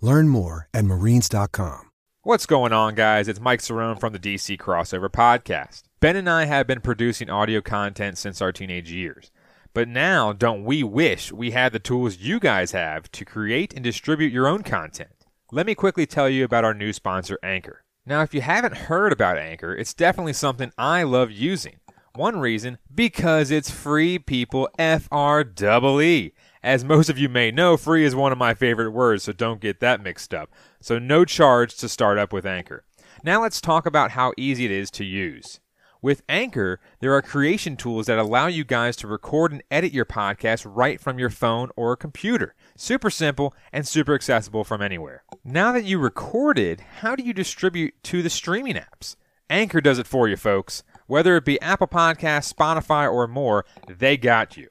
Learn more at marines.com. What's going on, guys? It's Mike Cerrone from the DC Crossover Podcast. Ben and I have been producing audio content since our teenage years. But now, don't we wish we had the tools you guys have to create and distribute your own content? Let me quickly tell you about our new sponsor, Anchor. Now, if you haven't heard about Anchor, it's definitely something I love using. One reason, because it's free, people. F R double E. As most of you may know, free is one of my favorite words, so don't get that mixed up. So, no charge to start up with Anchor. Now, let's talk about how easy it is to use. With Anchor, there are creation tools that allow you guys to record and edit your podcast right from your phone or computer. Super simple and super accessible from anywhere. Now that you recorded, how do you distribute to the streaming apps? Anchor does it for you, folks. Whether it be Apple Podcasts, Spotify, or more, they got you.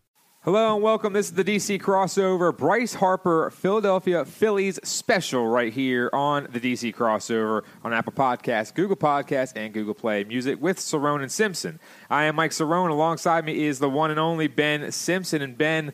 Hello and welcome. This is the DC crossover. Bryce Harper, Philadelphia Phillies special right here on the DC crossover on Apple Podcasts, Google Podcasts, and Google Play Music with Cerrone and Simpson. I am Mike Cerrone. Alongside me is the one and only Ben Simpson. And Ben,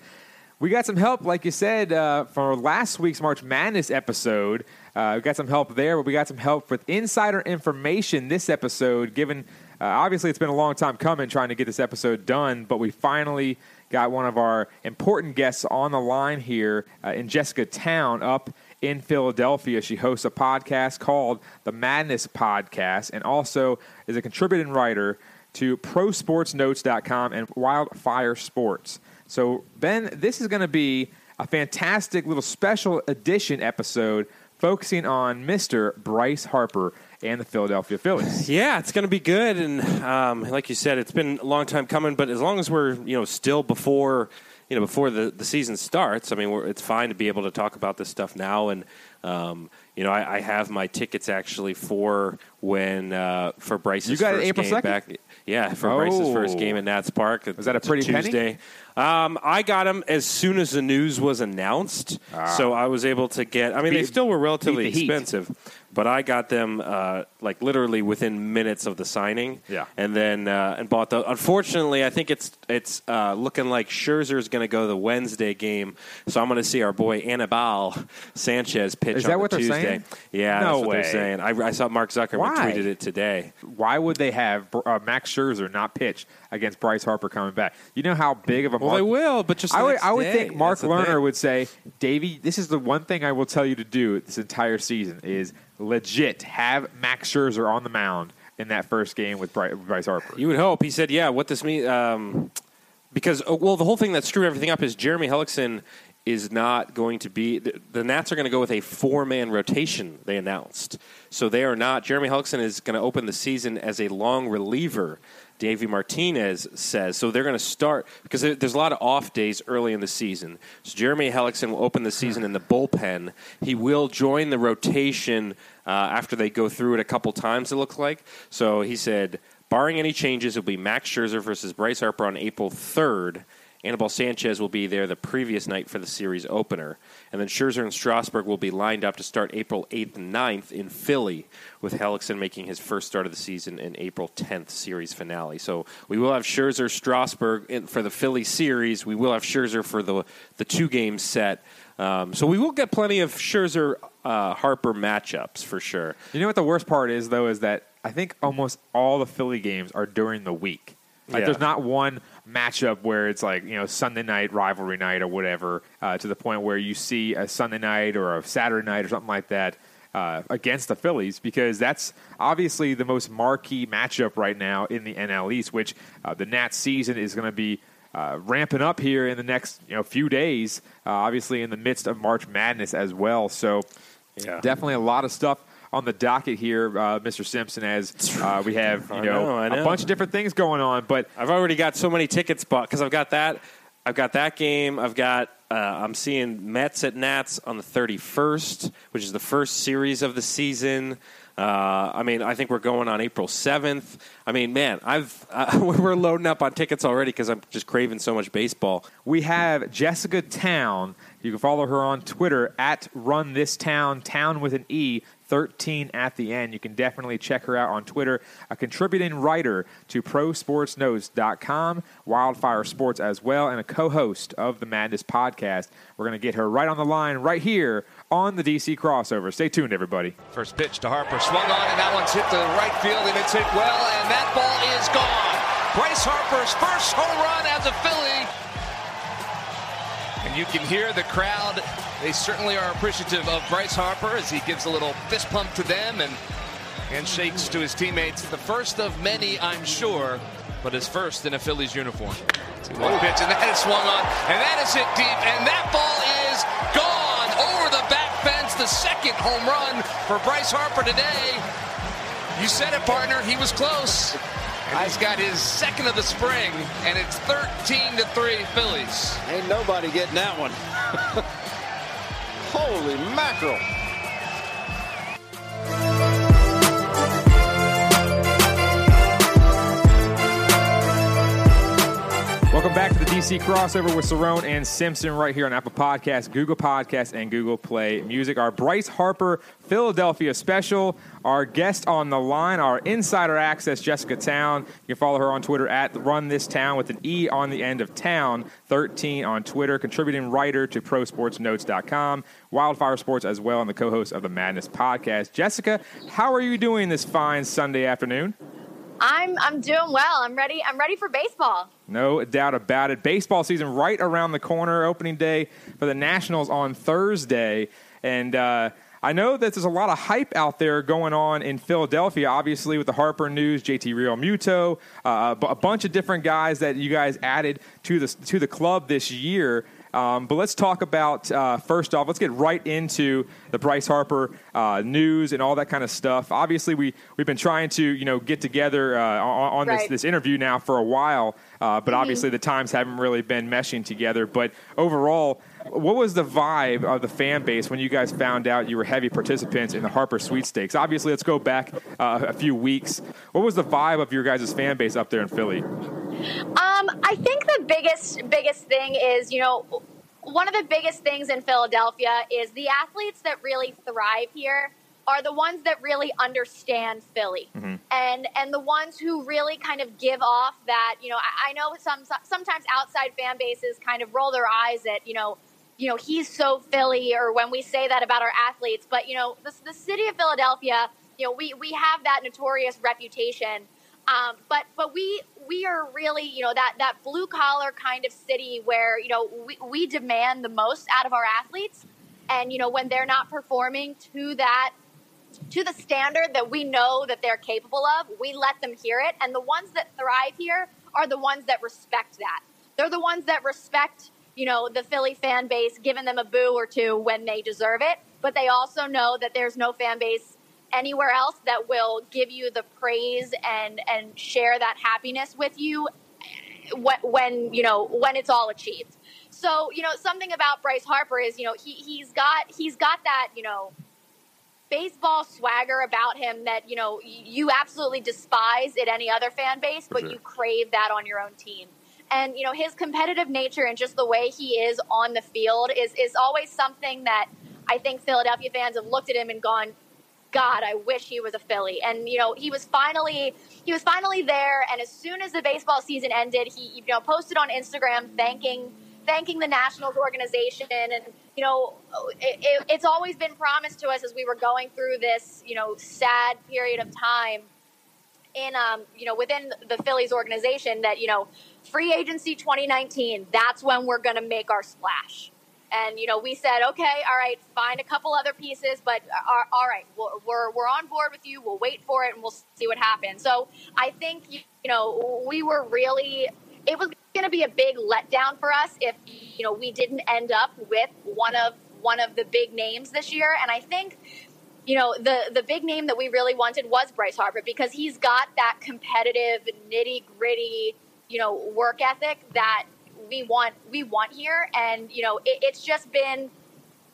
we got some help, like you said, uh, for last week's March Madness episode. Uh, we got some help there, but we got some help with insider information this episode, given uh, obviously it's been a long time coming trying to get this episode done, but we finally got one of our important guests on the line here uh, in Jessica Towne up in Philadelphia. She hosts a podcast called the Madness Podcast and also is a contributing writer to ProSportsNotes.com and Wildfire Sports. So, Ben, this is going to be a fantastic little special edition episode focusing on Mr. Bryce Harper and the Philadelphia Phillies. Yeah, it's going to be good, and um, like you said, it's been a long time coming. But as long as we're you know still before you know before the, the season starts, I mean, we're, it's fine to be able to talk about this stuff now. And um, you know, I, I have my tickets actually for when uh, for Bryce's You got first April game 2nd? back. Yeah, for Bryce's first Oh. game at Nats Park. Was that a pretty? Tuesday? Um, I got them as soon as the news was announced, so I was able to get. I mean, they Ah. Still were relatively beat the heat. expensive, but I got them uh, like literally within minutes of the signing. Yeah. and then uh, and bought the. Unfortunately, I think it's it's uh, looking like Scherzer is going to go the Wednesday game, so I'm going to see our boy Anibal Sanchez pitch Is on that the what they're Tuesday. saying? Yeah, No that's what way. they're saying. I, I saw Mark Zuckerman Why? tweeted it today. Why would they have uh, Max Scherzer not pitch against Bryce Harper coming back? You know how big of a Well, market- they will, but just I would, I would day. think Mark That's Lerner would say, Davey, this is the one thing I will tell you to do this entire season is legit have Max Scherzer on the mound in that first game with Bry- Bryce Harper. You would hope. He said, "Yeah, what this means." Um, because uh, well, the whole thing that screwed everything up is Jeremy Hellickson is not going to be. The, the Nats are going to go with a four-man rotation. They announced, so they are not. Jeremy Hellickson is going to open the season as a long reliever. Davey Martinez says so. They're going to start because there's a lot of off days early in the season. So Jeremy Hellickson will open the season in the bullpen. He will join the rotation uh, after they go through it a couple times. It looks like. So he said, barring any changes, it'll be Max Scherzer versus Bryce Harper on April third. Anibal Sanchez will be there the previous night for the series opener. And then Scherzer and Strasburg will be lined up to start April 8th and 9th in Philly, with Hellickson making his first start of the season in April 10th series finale. So we will have Scherzer, Strasburg in, for the Philly series. We will have Scherzer for the, the two game set. Um, so we will get plenty of Scherzer uh, Harper matchups for sure. You know what the worst part is, though, is that I think almost all the Philly games are during the week. Like, Yeah. there's not one matchup where it's like you know Sunday night rivalry night or whatever, uh, to the point where you see a Sunday night or a Saturday night or something like that uh, against the Phillies, because that's obviously the most marquee matchup right now in the NL East. Which uh, the Nats season is going to be. Uh, ramping up here in the next you know few days, uh, obviously in the midst of March Madness as well. So Yeah. definitely a lot of stuff on the docket here, uh, Mr. Simpson. As uh, we have you know, know, I a know. bunch of different things going on, but I've already got so many tickets bought because I've got that. I've got that game. I've got. Uh, I'm seeing Mets at Nats on the 31st, which is the first series of the season. Uh, I mean, I think we're going on April 7th. I mean, man, I've uh, we're loading up on tickets already because I'm just craving so much baseball. we have Jessica Towne. You can follow her on Twitter at Run This Town, Town with an E. 13 at the end. You can definitely check her out on Twitter, a contributing writer to ProSportsNotes.com, Wildfire Sports as well, and a co host of the Madness podcast. We're going to get her right on the line right here on the DC crossover. Stay tuned, everybody. First pitch to Harper, swung on, and that one's hit to the right field, and it's hit well, and that ball is gone. Bryce Harper's first home run as a Philly. And you can hear the crowd. They certainly are appreciative of Bryce Harper as he gives a little fist pump to them and handshakes to his teammates. The first of many, I'm sure, but his first in a Phillies uniform. One pitch, and that is swung on, and that is hit deep, and that ball is gone The second home run for Bryce Harper today. You said it, partner. He was close. And he's got his second of the spring, and it's 13 to 3 Phillies. Ain't nobody getting that one. Holy mackerel. Welcome back to the DC crossover with Cerrone and Simpson right here on Apple Podcasts, Google Podcasts, and Google Play Music. Our Bryce Harper Philadelphia special. Our guest on the line, our insider access, Jessica Towne. You can follow her on Twitter at Run This Town with an E on the end of Town. 13 on Twitter, contributing writer to ProSportsNotes.com, Wildfire Sports as well, and the co-host of the Madness podcast. Jessica, how are you doing this fine Sunday afternoon? I'm I'm doing well. I'm ready. I'm ready for baseball. No doubt about it. Baseball season right around the corner. Opening day for the Nationals on Thursday. And uh, I know that there's a lot of hype out there going on in Philadelphia, obviously, with the Harper News, JT Realmuto, uh, a a bunch of different guys that you guys added to the, to the club this year. Um, but let's talk about uh, first off. Let's get right into the Bryce Harper uh, news and all that kind of stuff. Obviously, we we've been trying to you know get together uh, on, on this Right. this interview now for a while, uh, but obviously the times haven't really been meshing together. But overall, what was the vibe of the fan base when you guys found out you were heavy participants in the Harper Sweepstakes? Obviously, let's go back uh, a few weeks. What was the vibe of your guys' fan base up there in Philly? Um, I think the biggest biggest thing is you know one of the biggest things in Philadelphia is the athletes that really thrive here are the ones that really understand Philly. Mm-hmm. And and the ones who really kind of give off that you know I, I know some sometimes outside fan bases kind of roll their eyes at you know you know he's so Philly or when we say that about our athletes but you know the, the city of Philadelphia you know we we have that notorious reputation um, but but we we are really you know that that blue collar kind of city where you know we, we demand the most out of our athletes. And you know when they're not performing to that to the standard that we know that they're capable of we let them hear it. And the ones that thrive here are the ones that respect that. They're the ones that respect you know the philly fan base giving them a boo or two when they deserve it. But they also know that there's no fan base anywhere else that will give you the praise and and share that happiness with you when, when you know when it's all achieved. So you know something about Bryce Harper is you know he he's got he's got that you know baseball swagger about him that you know you absolutely despise at any other fan base, but mm-hmm. you crave that on your own team. And you know, his competitive nature and just the way he is on the field is is always something that I think Philadelphia fans have looked at him and gone, God, I wish he was a Philly. And you know, he was finally he was finally there. And as soon as the baseball season ended, he you know posted on Instagram thanking thanking the Nationals organization. And you know, it, it, it's always been promised to us as we were going through this you know sad period of time in um you know within the Phillies organization that you know free agency 2019 that's when we're going to make our splash and you know, we said, okay, all right, find a couple other pieces, but uh, all right, we're we're on board with you. We'll wait for it, and we'll see what happens. So I think you know we were really. It was going to be a big letdown for us if you know we didn't end up with one of one of the big names this year, and I think you know the the big name that we really wanted was Bryce Harper because he's got that competitive nitty gritty you know work ethic that we want we want here. And you know it, it's just been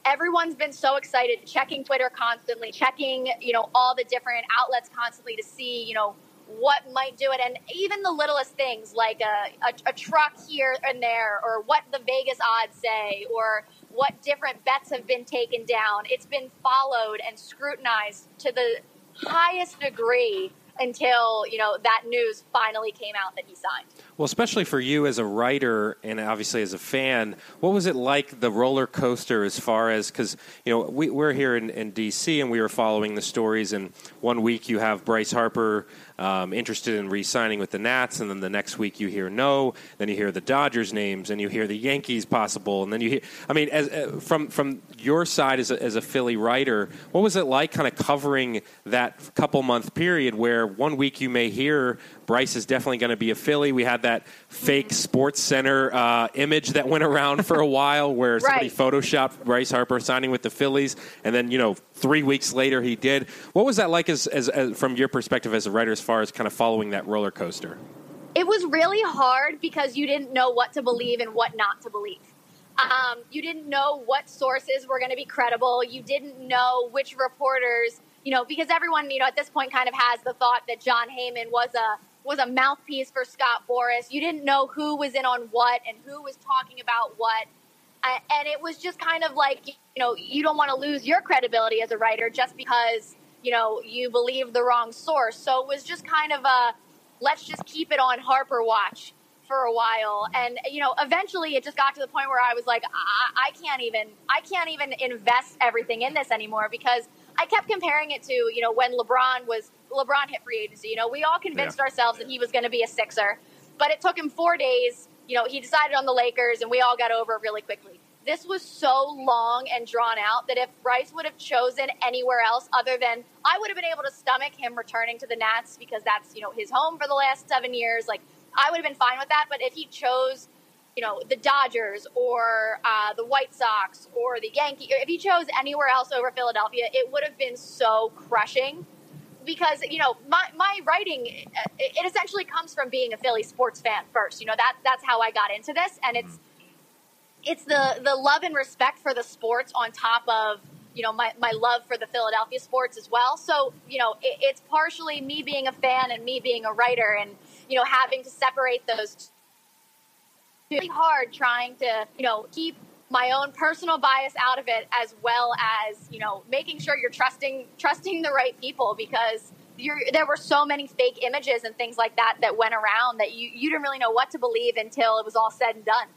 everyone's been so excited checking twitter constantly checking you know all the different outlets constantly to see you know what might do it. And even the littlest things like a, a, a truck here and there or what the vegas odds say or what different bets have been taken down it's been followed and scrutinized to the highest degree until you know that news finally came out that he signed. Well, especially for you as a writer and obviously as a fan, what was it like the roller coaster as far as because you know we, are here in, in, DC and we were following the stories, and one week you have Bryce Harper um, interested in re-signing with the Nats, and then the next week you hear no, then you hear the Dodgers names, and you hear the Yankees possible, and then you hear. I mean, as, uh, from from your side as a, as a Philly writer, what was it like, kind of covering that couple month period where one week you may hear Bryce is definitely going to be a Philly. We had that fake Sports Center uh, image that went around for a while where somebody right. photoshopped Bryce Harper signing with the Phillies, and then you know three weeks later he did. What was that like as, as, as from your perspective as a writer, as far as kind of following that roller coaster? It was really hard because you didn't know what to believe and what not to believe. Um, you didn't know what sources were going to be credible. You didn't know which reporters, you know, because everyone, you know, at this point kind of has the thought that Jon Heyman was a was a mouthpiece for Scott Boras. You didn't know who was in on what and who was talking about what. Uh, and it was just kind of like, you know, you don't want to lose your credibility as a writer just because, you know, you believe the wrong source. So it was just kind of a let's just keep it on Harper watch for a while. And, you know, eventually it just got to the point where I was like, I, I can't even, I can't even invest everything in this anymore because I kept comparing it to, you know, when LeBron was LeBron hit free agency. You know, we all convinced yeah. ourselves that he was going to be a Sixer, but it took him four days. You know, he decided on the Lakers, and we all got over it really quickly. This was so long and drawn out that if Bryce would have chosen anywhere else other than I would have been able to stomach him returning to the Nats because that's you know his home for the last seven years. Like I would have been fine with that. But if he chose you know, the Dodgers or uh, the White Sox or the Yankees, if he chose anywhere else over Philadelphia, it would have been so crushing because you know my, my writing it essentially comes from being a Philly sports fan first. You know that that's how I got into this, and it's it's the the love and respect for the sports on top of you know my, my love for the Philadelphia sports as well. So you know it, it's partially me being a fan and me being a writer, and you know having to separate those. Really hard trying to you know keep my own personal bias out of it as well as you know making sure you're trusting trusting the right people because there were so many fake images and things like that that went around that you, you didn't really know what to believe until it was all said and done.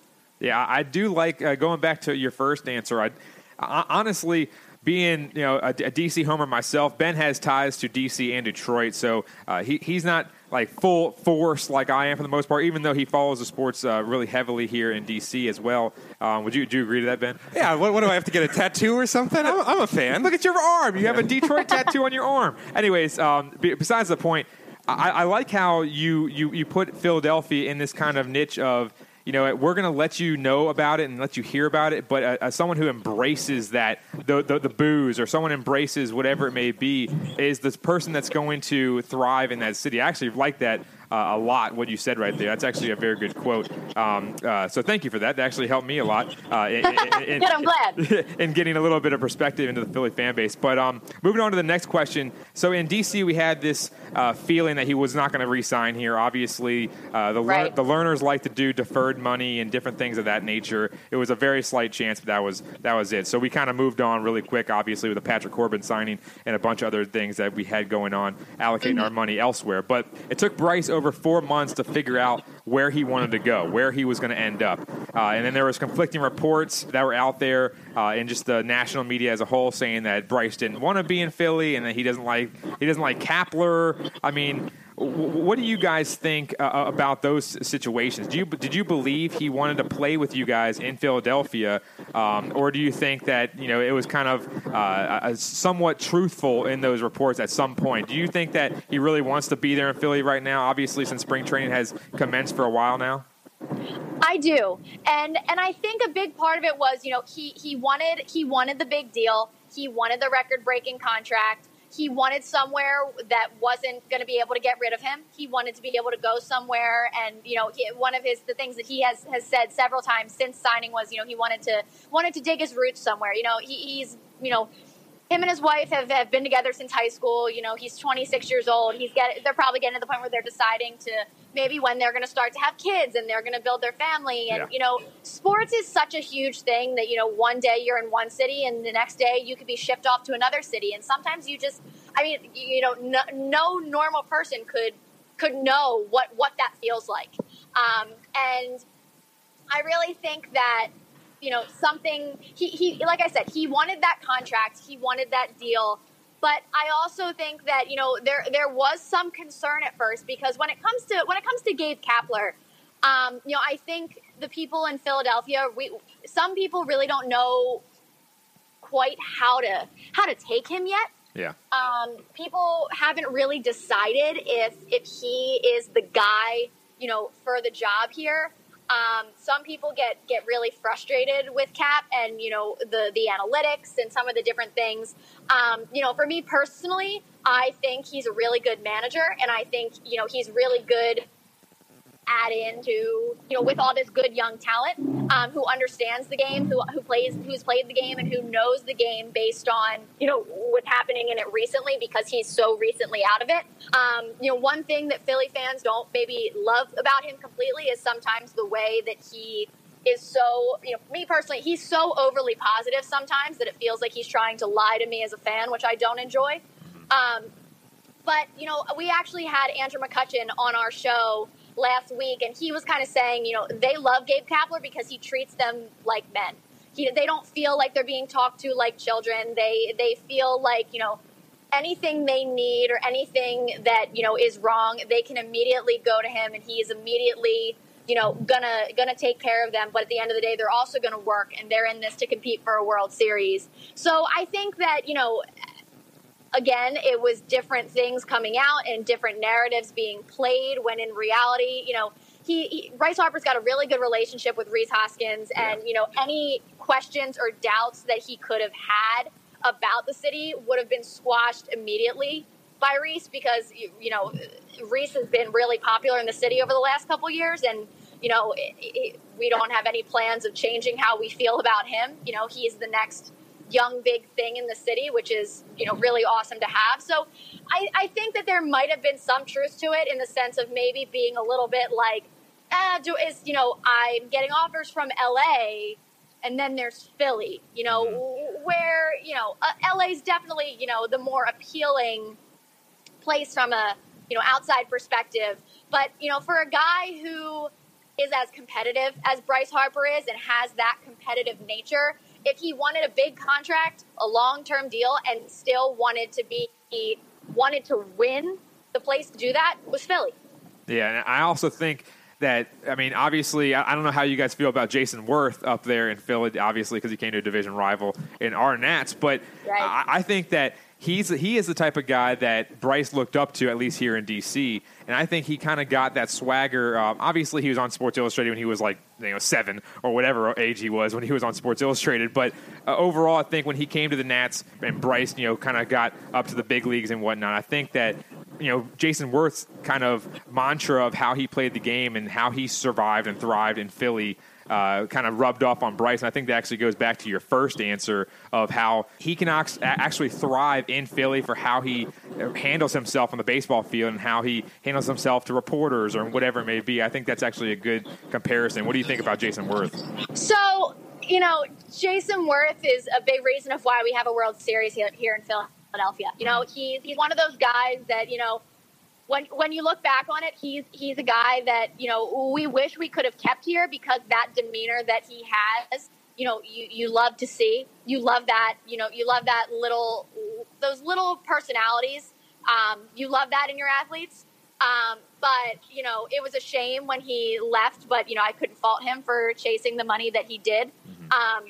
Yeah i do like uh, going back to your first answer I, I honestly being you know a, a, DC homer myself, Ben has ties to DC and Detroit, so uh, he he's not like full force like I am for the most part. Even though he follows the sports uh, really heavily here in DC as well. Um, would you do you agree to that, Ben? Yeah. What, what, do I have to get a tattoo or something? I'm, I'm a fan. Look at your arm. You have a Detroit tattoo on your arm. Anyways, um, besides the point. I, I like how you, you, you put Philadelphia in this kind of niche of you know, we're going to let you know about it and let you hear about it. But uh, someone who embraces that, the, the, the booze or someone embraces whatever it may be, is this person that's going to thrive in that city. I actually like that uh, a lot what you said right there. That's actually a very good quote. Um, uh, so thank you for that. That actually helped me a lot. Uh, in, in, in, Good, I'm glad. in getting a little bit of perspective into the Philly fan base. But um, moving on to the next question. So in DC, we had this uh, feeling that he was not going to re-sign here. Obviously, uh, the Right. the Lerners like to do deferred money and different things of that nature. It was a very slight chance, but that was that was it. So we kind of moved on really quick. Obviously, with the Patrick Corbin signing and a bunch of other things that we had going on, allocating our money elsewhere. But it took Bryce over four months to figure out where he wanted to go, where he was going to end up, uh, and then there was conflicting reports that were out there uh, in just the national media as a whole saying that Bryce didn't want to be in Philly and that he doesn't like he doesn't like Kapler. I mean. What do you guys think uh, about those situations? Do you did you believe he wanted to play with you guys in Philadelphia, um, or do you think that you know it was kind of uh, uh, somewhat truthful in those reports at some point? Do you think that he really wants to be there in Philly right now? Obviously, since spring training has commenced for a while now. I do, and and I think a big part of it was, you know, he he wanted he wanted the big deal. He wanted the record breaking contract. He wanted somewhere that wasn't going to be able to get rid of him. He wanted to be able to go somewhere, and you know, he, one of his the things that he has has said several times since signing was, you know, he wanted to wanted to dig his roots somewhere. You know, he, he's you know him and his wife have, have been together since high school. You know, he's 26 years old. He's get they're probably getting to the point where they're deciding to maybe when they're going to start to have kids and they're going to build their family. And Yeah. you know, sports is such a huge thing that you know one day you're in one city and the next day you could be shipped off to another city. And sometimes you just, I mean, you know, no, no normal person could could know what what that feels like. Um, and I really think that you know something he, he like I said he wanted that contract he wanted that deal but I also think that you know there there was some concern at first because when it comes to when it comes to Gabe Kapler um, you know I think the people in Philadelphia we some people really don't know quite how to how to take him yet Yeah. um, people haven't really decided if if he is the guy, you know, for the job here. Um, some people get get really frustrated with Cap and you know the the analytics and some of the different things. Um, you know, for me personally, I think he's a really good manager, and I think you know he's really good add into you know with all this good young talent um, who understands the game who, who plays who's played the game and who knows the game based on you know what's happening in it recently because he's so recently out of it. Um, you know one thing that philly fans don't maybe love about him completely is sometimes the way that he is so you know me personally he's so overly positive sometimes that it feels like he's trying to lie to me as a fan which i don't enjoy. Um, but you know, we actually had Andrew McCutchen on our show last week, and he was kind of saying, you know, they love Gabe Kapler because he treats them like men. He, they don't feel like they're being talked to like children. They they feel like you know anything they need or anything that you know is wrong, they can immediately go to him, and he is immediately you know gonna gonna take care of them. But at the end of the day, they're also gonna work, and they're in this to compete for a World Series. So I think that you know again, it was different things coming out and different narratives being played when in reality, you know, he, he Bryce Harper's got a really good relationship with Rhys Hoskins and, you know, any questions or doubts that he could have had about the city would have been squashed immediately by Rhys because, you, you know, Rhys has been really popular in the city over the last couple years and you know, it, it, we don't have any plans of changing how we feel about him. You know, he's the next young big thing in the city, which is you know really awesome to have. So I, I think that there might have been some truth to it in the sense of maybe being a little bit like, ah, do is you know I'm getting offers from L.A. and then there's Philly, you know, where you know uh, L.A.'s definitely you know the more appealing place from a you know outside perspective. But you know, for a guy who is as competitive as Bryce Harper is and has that competitive nature, if he wanted a big contract, a long term deal, and still wanted to be he wanted to win, the place to do that was Philly. Yeah, and I also think that I mean, obviously, I I don't know how you guys feel about Jayson Werth up there in Philly, obviously because he came to a division rival in our Nats, but Right. I, I think that he's he is the type of guy that Bryce looked up to at least here in DC, and I think he kind of got that swagger. Um, obviously, he was on Sports Illustrated when he was like you know seven or whatever age he was when he was on Sports Illustrated, but uh, overall, I think when he came to the Nats and Bryce, you know, kind of got up to the big leagues and whatnot, I think that you know Jayson Werth's kind of mantra of how he played the game and how he survived and thrived in Philly uh, kind of rubbed off on Bryce. And I think that actually goes back to your first answer of how he can actually thrive in Philly for how he handles himself on the baseball field and how he handles himself to reporters or whatever it may be. I think that's actually a good comparison. What do you think about Jayson Werth? So, you know, Jayson Werth is a big reason of why we have a World Series here, here in Philadelphia. You know, he's, he's one of those guys that, you know, when when you look back on it, he's he's a guy that you know we wish we could have kept here because that demeanor that he has, you know, you you love to see. You love that, you know, you love that little those little personalities. Um, you love that in your athletes. Um, but you know, it was a shame when he left. But you know, I couldn't fault him for chasing the money that he did. Mm-hmm. Um,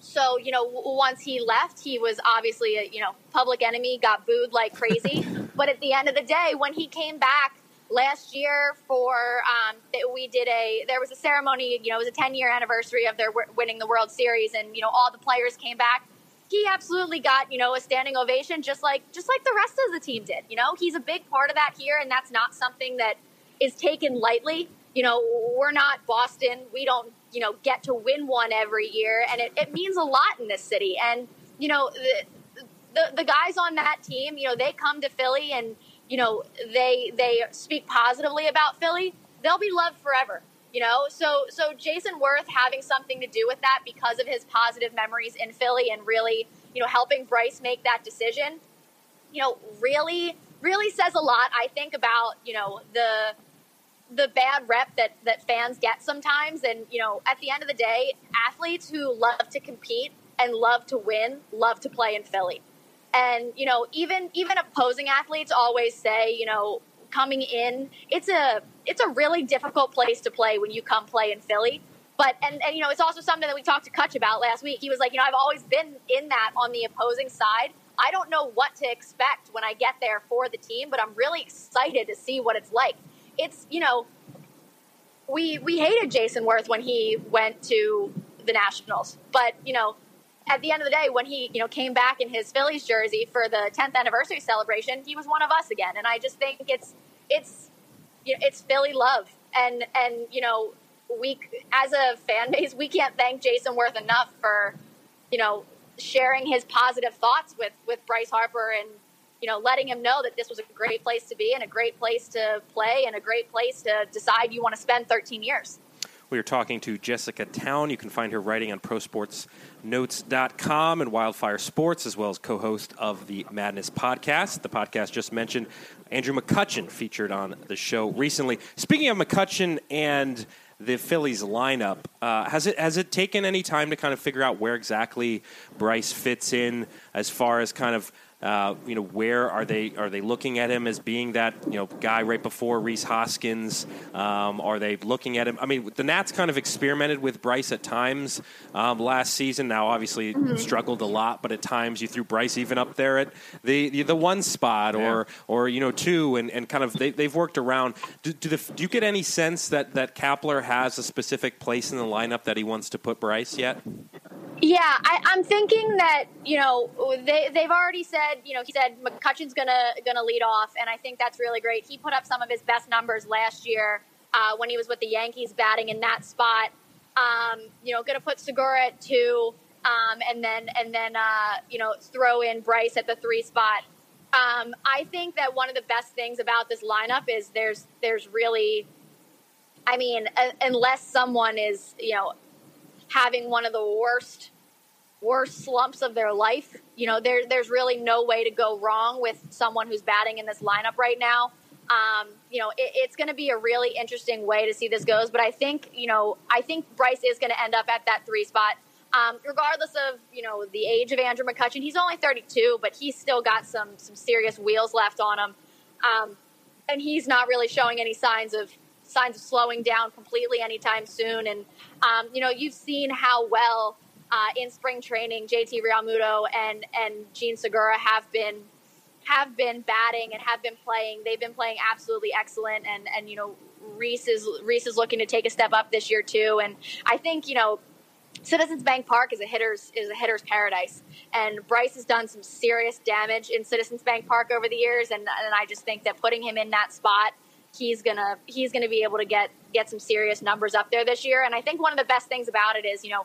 so you know, once he left, he was obviously a you know public enemy, got booed like crazy. but at the end of the day, when he came back last year for um, we did a there was a ceremony. You know, it was a 10 year anniversary of their winning the World Series, and you know all the players came back. He absolutely got you know a standing ovation, just like just like the rest of the team did. You know, he's a big part of that here, and that's not something that is taken lightly. You know, we're not Boston. We don't you know, get to win one every year. And it, it means a lot in this city. And, you know, the, the, the guys on that team, you know, they come to Philly and, you know, they, they speak positively about Philly. They'll be loved forever you know so so jayson werth having something to do with that because of his positive memories in philly and really you know helping bryce make that decision you know really really says a lot i think about you know the the bad rep that that fans get sometimes. And you know at the end of the day athletes who love to compete and love to win love to play in Philly. And you know even even opposing athletes always say you know coming in it's a it's a really difficult place to play when you come play in Philly. But and, and you know it's also something that we talked to Kutch about last week. He was like you know I've always been in that on the opposing side. I don't know what to expect when I get there for the team but I'm really excited to see what it's like it's you know we we hated Jayson Werth when he went to the Nationals, but you know at the end of the day when he you know came back in his Phillies jersey for the 10th anniversary celebration, he was one of us again, and I just think it's it's you know, it's Philly love, and and you know we as a fan base we can't thank Jayson Werth enough for you know sharing his positive thoughts with with Bryce Harper and you know, letting him know that this was a great place to be and a great place to play and a great place to decide you want to spend 13 years. We are talking to Jessica Towne. You can find her writing on prosportsnotes.com and Wildfire Sports, as well as co host of the Madness podcast. The podcast just mentioned Andrew McCutchen featured on the show recently. Speaking of McCutchen and the Phillies lineup, uh, has it has it taken any time to kind of figure out where exactly Bryce fits in as far as kind of uh, you know, where are they are they looking at him as being that you know guy right before Rhys Hoskins? Um, are they looking at him? I mean, the Nats kind of experimented with Bryce at times um, last season. Now, obviously, mm-hmm. struggled a lot, but at times you threw Bryce even up there at the the, one spot or yeah. or you know two, and, and kind of they, have worked around. Do, do, the, do you get any sense that that Kapler has a specific place in the lineup that he wants to put Bryce yet? Yeah, I, am thinking that you know they they've already said you know he said McCutchen's gonna gonna lead off, and I think that's really great. He put up some of his best numbers last year uh, when he was with the Yankees batting in that spot. Um, you know, gonna put Segura at two, um, and then and then uh, you know throw in Bryce at the three spot. Um, I think that one of the best things about this lineup is there's there's really, I mean, unless someone is you know having one of the worst worst slumps of their life. You know, there, there's really no way to go wrong with someone who's batting in this lineup right now. Um, you know, it, it's going to be a really interesting way to see this goes. But I think, you know, I think Bryce is going to end up at that three spot. Um, regardless of you know the age of Andrew McCutchen, he's only 32, but he's still got some some serious wheels left on him, um, and he's not really showing any signs of signs of slowing down completely anytime soon. And um, you know, you've seen how well uh, in spring training JT Realmuto and and Jean Segura have been have been batting and have been playing. They've been playing absolutely excellent. And and you know, Rhys is Rhys is looking to take a step up this year too. And I think you know. Citizens Bank Park is a hitter's is a hitter's paradise, and Bryce has done some serious damage in Citizens Bank Park over the years, and and I just think that putting him in that spot, he's gonna he's gonna be able to get get some serious numbers up there this year. And I think one of the best things about it is you know.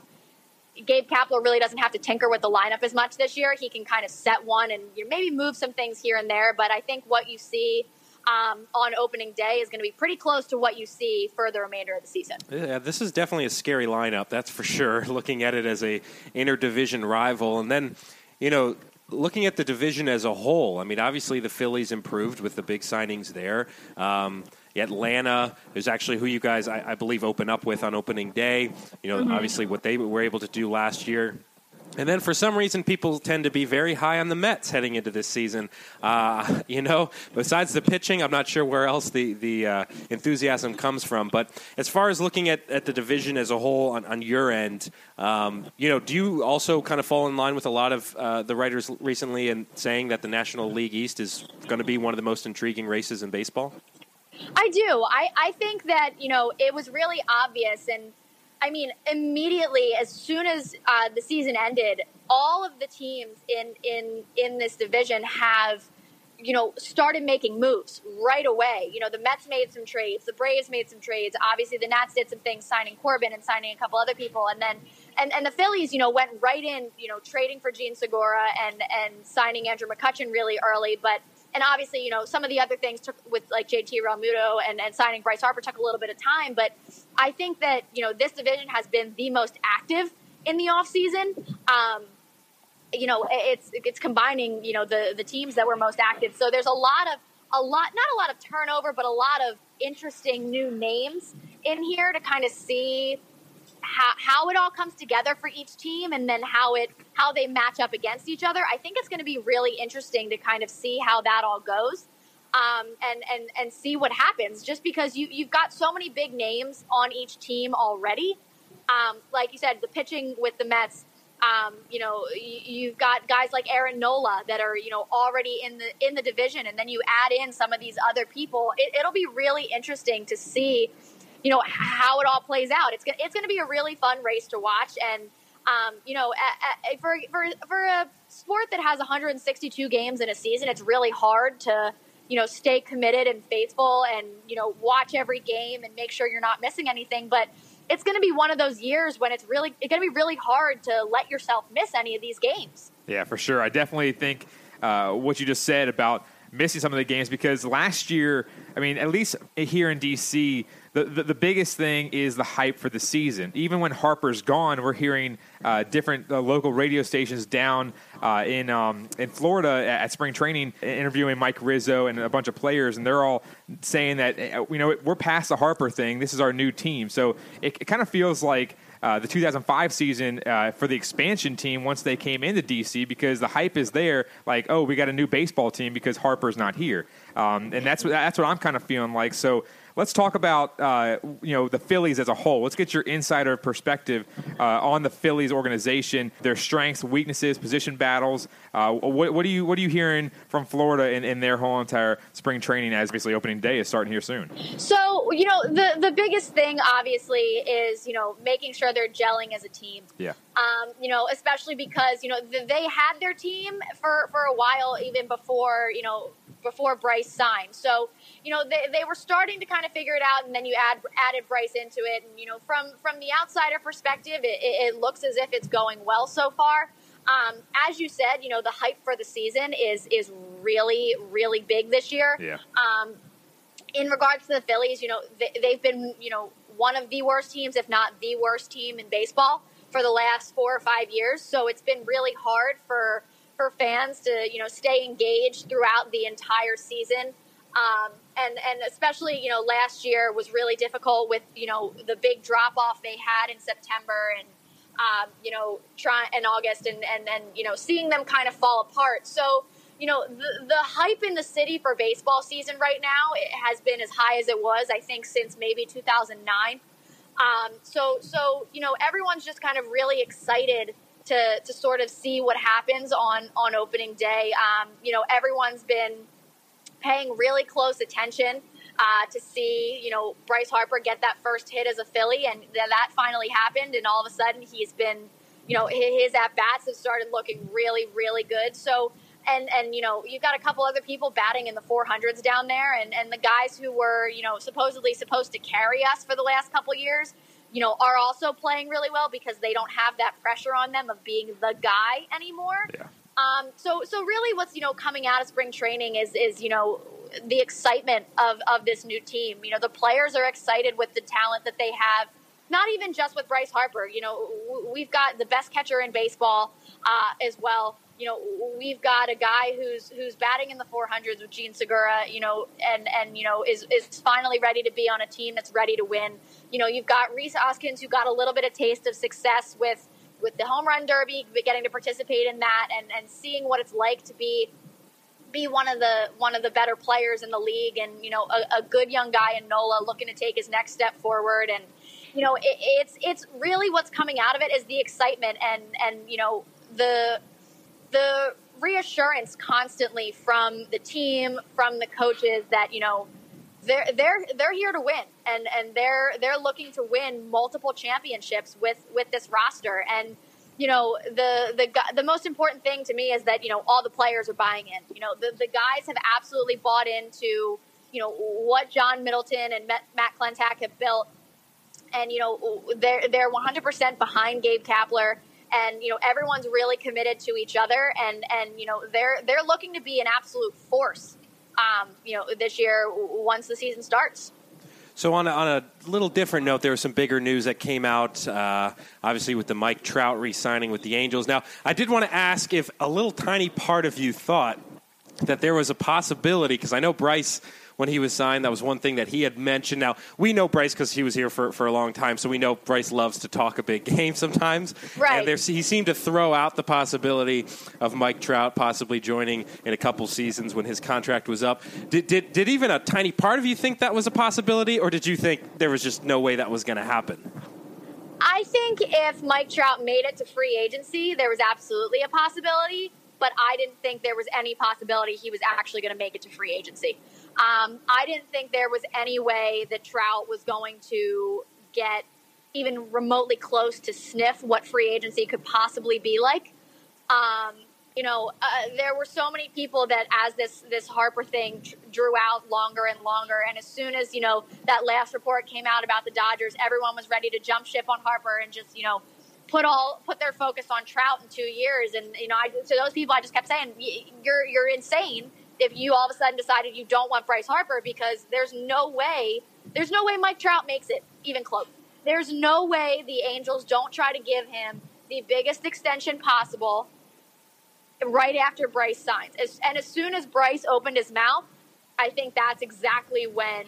Gabe Kapler really doesn't have to tinker with the lineup as much this year. He can kind of set one and you maybe move some things here and there. But I think what you see um, on opening day is going to be pretty close to what you see for the remainder of the season. Yeah, this is definitely a scary lineup, that's for sure. Looking at it as a interdivision rival, and then you know looking at the division as a whole, I mean, obviously the Phillies improved with the big signings there. Um, Atlanta is actually who you guys, I, I, believe, open up with on opening day. You know, mm-hmm. obviously what they were able to do last year. And then for some reason, people tend to be very high on the Mets heading into this season. Uh, you know, besides the pitching, I'm not sure where else the, the uh, enthusiasm comes from. But as far as looking at, at the division as a whole on, on your end, um, you know, do you also kind of fall in line with a lot of uh, the writers recently in saying that the National League East is going to be one of the most intriguing races in baseball? I do. I, I think that, you know, it was really obvious and – I mean, immediately as soon as uh, the season ended, all of the teams in in in this division have you know, started making moves right away. You know, the Mets made some trades, the Braves made some trades. Obviously, the Nats did some things, signing Corbin and signing a couple other people, and then and, and the Phillies, you know, went right in, you know, trading for Jean Segura and and signing Andrew McCutchen really early. But and obviously, you know, some of the other things took with like JT Realmuto and, and signing Bryce Harper took a little bit of time. But I think that, you know, this division has been the most active in the offseason. Um, you know, it's it's combining, you know, the the teams that were most active. So there's a lot of a lot not a lot of turnover, but a lot of interesting new names in here to kind of see how, how it all comes together for each team and then how it how they match up against each other. I think it's going to be really interesting to kind of see how that all goes. Um, and, and, and see what happens just because you, you've got so many big names on each team already. Um, like you said, the pitching with the Mets, um, you know, you, have got guys like Aaron Nola that are, you know, already in the, in the division. And then you add in some of these other people. It, it'll be really interesting to see you know how it all plays out. It's it's going to be a really fun race to watch, and um, you know, for for for a sport that has 162 games in a season, it's really hard to you know stay committed and faithful, and you know watch every game and make sure you're not missing anything. But it's going to be one of those years when it's really it's going to be really hard to let yourself miss any of these games. Yeah, for sure. I definitely think uh, what you just said about missing some of the games because last year, I mean, at least here in DC, the, the, the, biggest thing is the hype for the season. Even when Harper's gone, we're hearing uh, different uh, local radio stations down uh, in um, in Florida at, at, spring training interviewing Mike Rizzo and a bunch of players, and they're all saying that uh, you know we're past the Harper thing. This is our new team. So it, it kind of feels like. Uh, the 2005 season uh, for the expansion team once they came into DC because the hype is there, like, oh, we got a new baseball team because Harper's not here, um, and that's what that's what I'm kind of feeling like. So let's talk about uh, you know the Phillies as a whole. Let's get your insider perspective uh, on the Phillies organization, their strengths, weaknesses, position battles. Uh, what, what, are you what are you hearing from Florida in, in, their whole entire spring training as basically opening day is starting here soon? So you know the the biggest thing obviously is you know making sure they're gelling as a team. Yeah. Um, you know, especially because you know they had their team for for a while even before you know before Bryce signed. So you know, they, they were starting to kind of figure it out, and then you add added Bryce into it, and you know, from from the outsider perspective, it, it looks as if it's going well so far. Um, as you said, you know, the hype for the season is is really really big this year. Yeah. Um, in regards to the Phillies, you know, they, they've been you know one of the worst teams, if not the worst team in baseball for the last four or five years. So it's been really hard for for fans to you know stay engaged throughout the entire season. Um, and and especially you know last year was really difficult with you know the big drop off they had in September and um, you know try in August and and then you know seeing them kind of fall apart. So you know the the hype in the city for baseball season right now it has been as high as it was I think since maybe 2009. Um, so so you know everyone's just kind of really excited to to sort of see what happens on on opening day. Um, you know everyone's been paying really close attention uh, to see, you know, Bryce Harper get that first hit as a Philly, and th- that finally happened. And all of a sudden, he's been, you know, his at bats have started looking really, really good. So, and and you know, you've got a couple other people batting in the 400s down there, and and the guys who were, you know, supposedly supposed to carry us for the last couple years. You know, are also playing really well because they don't have that pressure on them of being the guy anymore. Yeah. Um, so, so really, what's you know coming out of spring training is is you know the excitement of, of this new team. You know, the players are excited with the talent that they have. Not even just with Bryce Harper. You know, we've got the best catcher in baseball uh, as well. You know, we've got a guy who's who's batting in the 400s with Jean Segura. You know, and and you know is is finally ready to be on a team that's ready to win. You know, you've got Rhys Hoskins who got a little bit of taste of success with with the home run derby, getting to participate in that, and and seeing what it's like to be be one of the one of the better players in the league, and you know a, a good young guy in Nola looking to take his next step forward, and you know it, it's it's really what's coming out of it is the excitement and and you know the the reassurance constantly from the team, from the coaches that you know they're they're they're here to win, and and they're they're looking to win multiple championships with with this roster, and you know the the the most important thing to me is that you know all the players are buying in. You know the the guys have absolutely bought into you know what John Middleton and Matt Klentak have built, and you know they're they're 100% behind Gabe Kapler, and you know everyone's really committed to each other, and and you know they're they're looking to be an absolute force. Um, you know this year once the season starts. So on a, on a little different note, there was some bigger news that came out, uh, obviously with the Mike Trout re-signing with the Angels. Now, I did want to ask if a little tiny part of you thought that there was a possibility, because I know Bryce when he was signed. That was one thing that he had mentioned. Now, we know Bryce because he was here for, for a long time, so we know Bryce loves to talk a big game sometimes. Right. And there, he seemed to throw out the possibility of Mike Trout possibly joining in a couple seasons when his contract was up. Did, did, did even a tiny part of you think that was a possibility, or did you think there was just no way that was going to happen? I think if Mike Trout made it to free agency, there was absolutely a possibility, but I didn't think there was any possibility he was actually going to make it to free agency. Um, I didn't think there was any way that Trout was going to get even remotely close to sniff what free agency could possibly be like. Um, you know, uh, there were so many people that as this this Harper thing drew out longer and longer, and as soon as you know that last report came out about the Dodgers, everyone was ready to jump ship on Harper and just you know put all put their focus on Trout in two years. And you know, I, to those people, I just kept saying, "You're you're insane." If you all of a sudden decided you don't want Bryce Harper because there's no way, there's no way Mike Trout makes it even close. There's no way the Angels don't try to give him the biggest extension possible right after Bryce signs. As, and as soon as Bryce opened his mouth, I think that's exactly when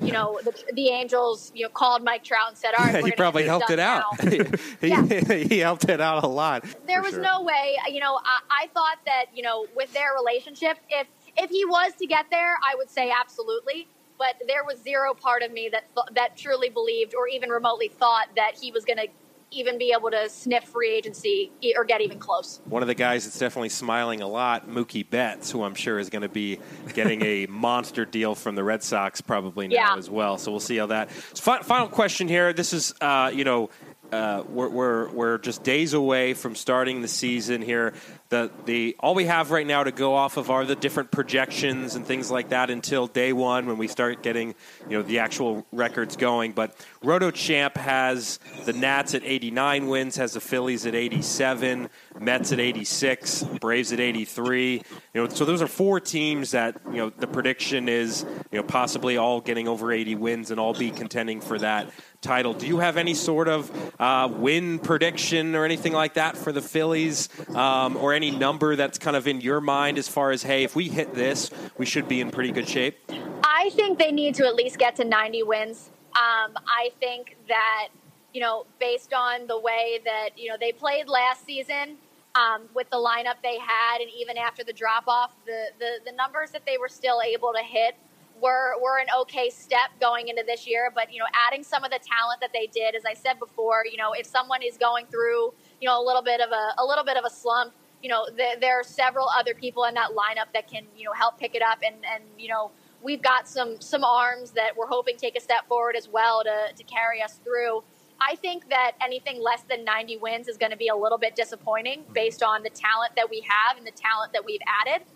you know the, the Angels you know called Mike Trout and said, "All right, he probably helped it out. he, yeah. he helped it out a lot. There was sure. no way. You know, I, I thought that you know with their relationship, if if he was to get there, I would say absolutely. But there was zero part of me that th- that truly believed or even remotely thought that he was going to even be able to sniff free agency or get even close. One of the guys that's definitely smiling a lot, Mookie Betts, who I'm sure is going to be getting a monster deal from the Red Sox probably now Yeah. as well. So we'll see how that. Final question here. This is, uh, you know, uh, we're, we're we're just days away from starting the season here. The the all we have right now to go off of are the different projections and things like that until day one when we start getting you know the actual records going. But RotoChamp has the Nats at 89 wins, has the Phillies at 87, Mets at 86, Braves at 83. You know, so those are four teams that you know the prediction is you know possibly all getting over 80 wins and all be contending for that title. Do you have any sort of uh, win prediction or anything like that for the Phillies, um, or any number that's kind of in your mind as far as hey, if we hit this, we should be in pretty good shape? I think they need to at least get to 90 wins. Um, I think that, you know, based on the way that, you know, they played last season um, with the lineup they had, and even after the drop off, the, the, the numbers that they were still able to hit were, were an okay step going into this year. But, you know, adding some of the talent that they did, as I said before, you know, if someone is going through, you know, a little bit of a, a little bit of a slump, you know, there, there are several other people in that lineup that can, you know, help pick it up and, and, you know, we've got some some arms that we're hoping take a step forward as well to to carry us through. I think that anything less than 90 wins is going to be a little bit disappointing based on the talent that we have and the talent that we've added.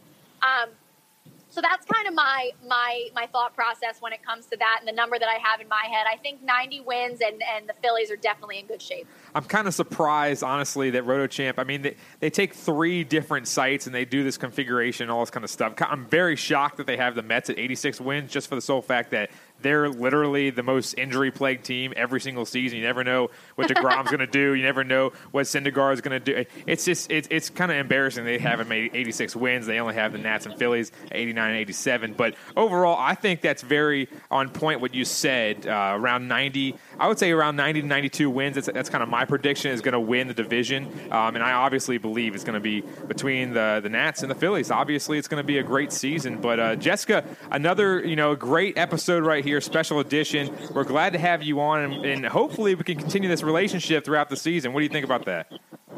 Um, so that's kind of my my my thought process when it comes to that and the number that I have in my head. I think 90 wins and and the Phillies are definitely in good shape. I'm kind of surprised, honestly, that RotoChamp. I mean, they, they take three different sites and they do this configuration, all this kind of stuff. I'm very shocked that they have the Mets at 86 wins, just for the sole fact that they're literally the most injury plagued team every single season. You never know what DeGrom's going to do. You never know what Syndergaard is going to do. It's just it's it's kind of embarrassing. They haven't made 86 wins. They only have the Nats and Phillies 89 and 87. But overall, I think that's very on point. What you said uh, around 90, I would say around 90 to 92 wins. That's, that's kind of my prediction is going to win the division. Um, and I obviously believe it's going to be between the the Nats and the Phillies. Obviously, it's going to be a great season. But uh, Jessica, another you know great episode right here, special edition. We're glad to have you on, and, and hopefully we can continue this relationship throughout the season. What do you think about that?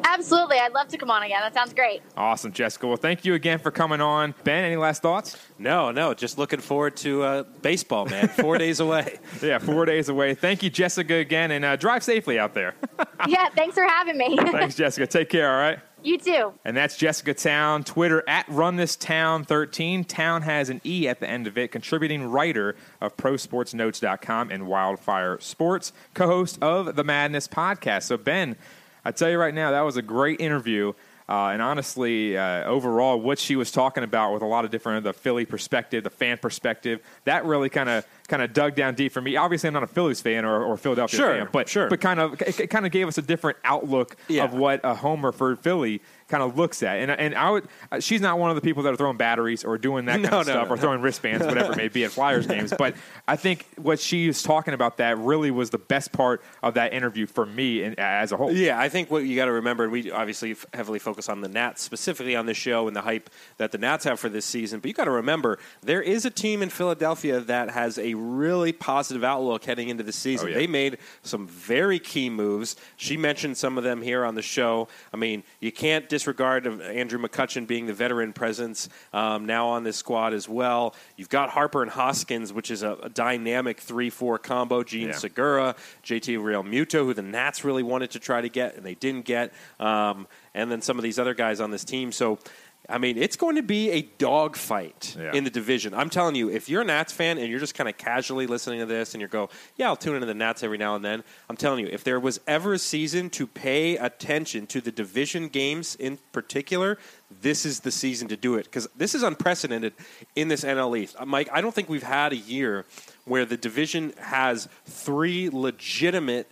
Absolutely. I'd love to come on again. That sounds great. Awesome, Jessica. Well, thank you again for coming on. Ben, any last thoughts? No, no. Just looking forward to uh, baseball, man. Four days away. Yeah, four days away. Thank you, Jessica, again, and uh, drive safely out there. yeah, thanks for having me. Thanks, Jessica. Take care, all right? You too. And that's Jessica Towne. Twitter at RunThisTowne13. Town has an E at the end of it. Contributing writer of ProSportsNotes.com and Wildfire Sports. Co host of the Madness podcast. So, Ben, I tell you right now, that was a great interview. Uh, and honestly, uh, overall, what she was talking about with a lot of different the Philly perspective, the fan perspective, that really kind of kind of dug down deep for me. Obviously, I'm not a Phillies fan or, or Philadelphia sure, fan, but sure. but kind of it, kind of gave us a different outlook Yeah. of what a homer for Philly kind of looks at. And and I would, uh, she's not one of the people that are throwing batteries or doing that kind No, of no, stuff no, or throwing wristbands, whatever it may be at Flyers games. But I think what she was talking about that really was the best part of that interview for me and, as a whole. Yeah, I think what you got to remember, and we obviously heavily focus on the Nats specifically on this show and the hype that the Nats have for this season. But you got to remember, there is a team in Philadelphia that has a really positive outlook heading into the season. Oh, yeah. They made some very key moves. She mentioned some of them here on the show. I mean, you can't disregard of Andrew McCutchen being the veteran presence um, now on this squad as well. You've got Harper and Hoskins, which is a, a dynamic three-four combo. Jean Yeah. Segura, JT Realmuto, who the Nats really wanted to try to get and they didn't get, um, and then some of these other guys on this team. So, I mean, it's going to be a dogfight Yeah. in the division. I'm telling you, if you're a Nats fan and you're just kind of casually listening to this and you go, "Yeah, I'll tune into the Nats every now and then," I'm telling you, if there was ever a season to pay attention to the division games in particular, this is the season to do it because this is unprecedented in this NL East. Uh, Mike, I don't think we've had a year where the division has three legitimate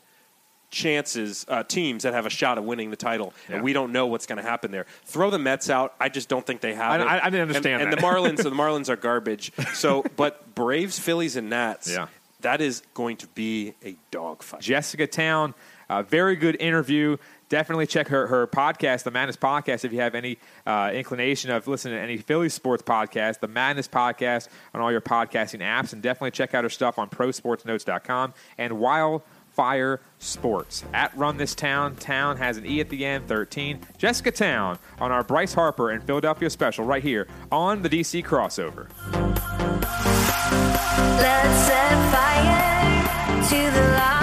chances, uh, teams that have a shot at winning the title, Yeah. and we don't know what's going to happen there. Throw the Mets out. I just don't think they have I- it. I- I didn't understand And, that. the Marlins, the Marlins are garbage. So, but Braves, Phillies, and Nats. Yeah. That is going to be a dogfight. Jessica Towne, uh, very good interview. Definitely check her, her podcast, the Madness Podcast, if you have any uh, inclination of listening to any Philly sports podcast, the Madness Podcast on all your podcasting apps. And definitely check out her stuff on prosportsnotes.com and Fire Sports. At Run This Towne, Town has an E at the end, 13. Jessica Towne on our Bryce Harper and Philadelphia special right here on the DC crossover. Let's set fire to the light.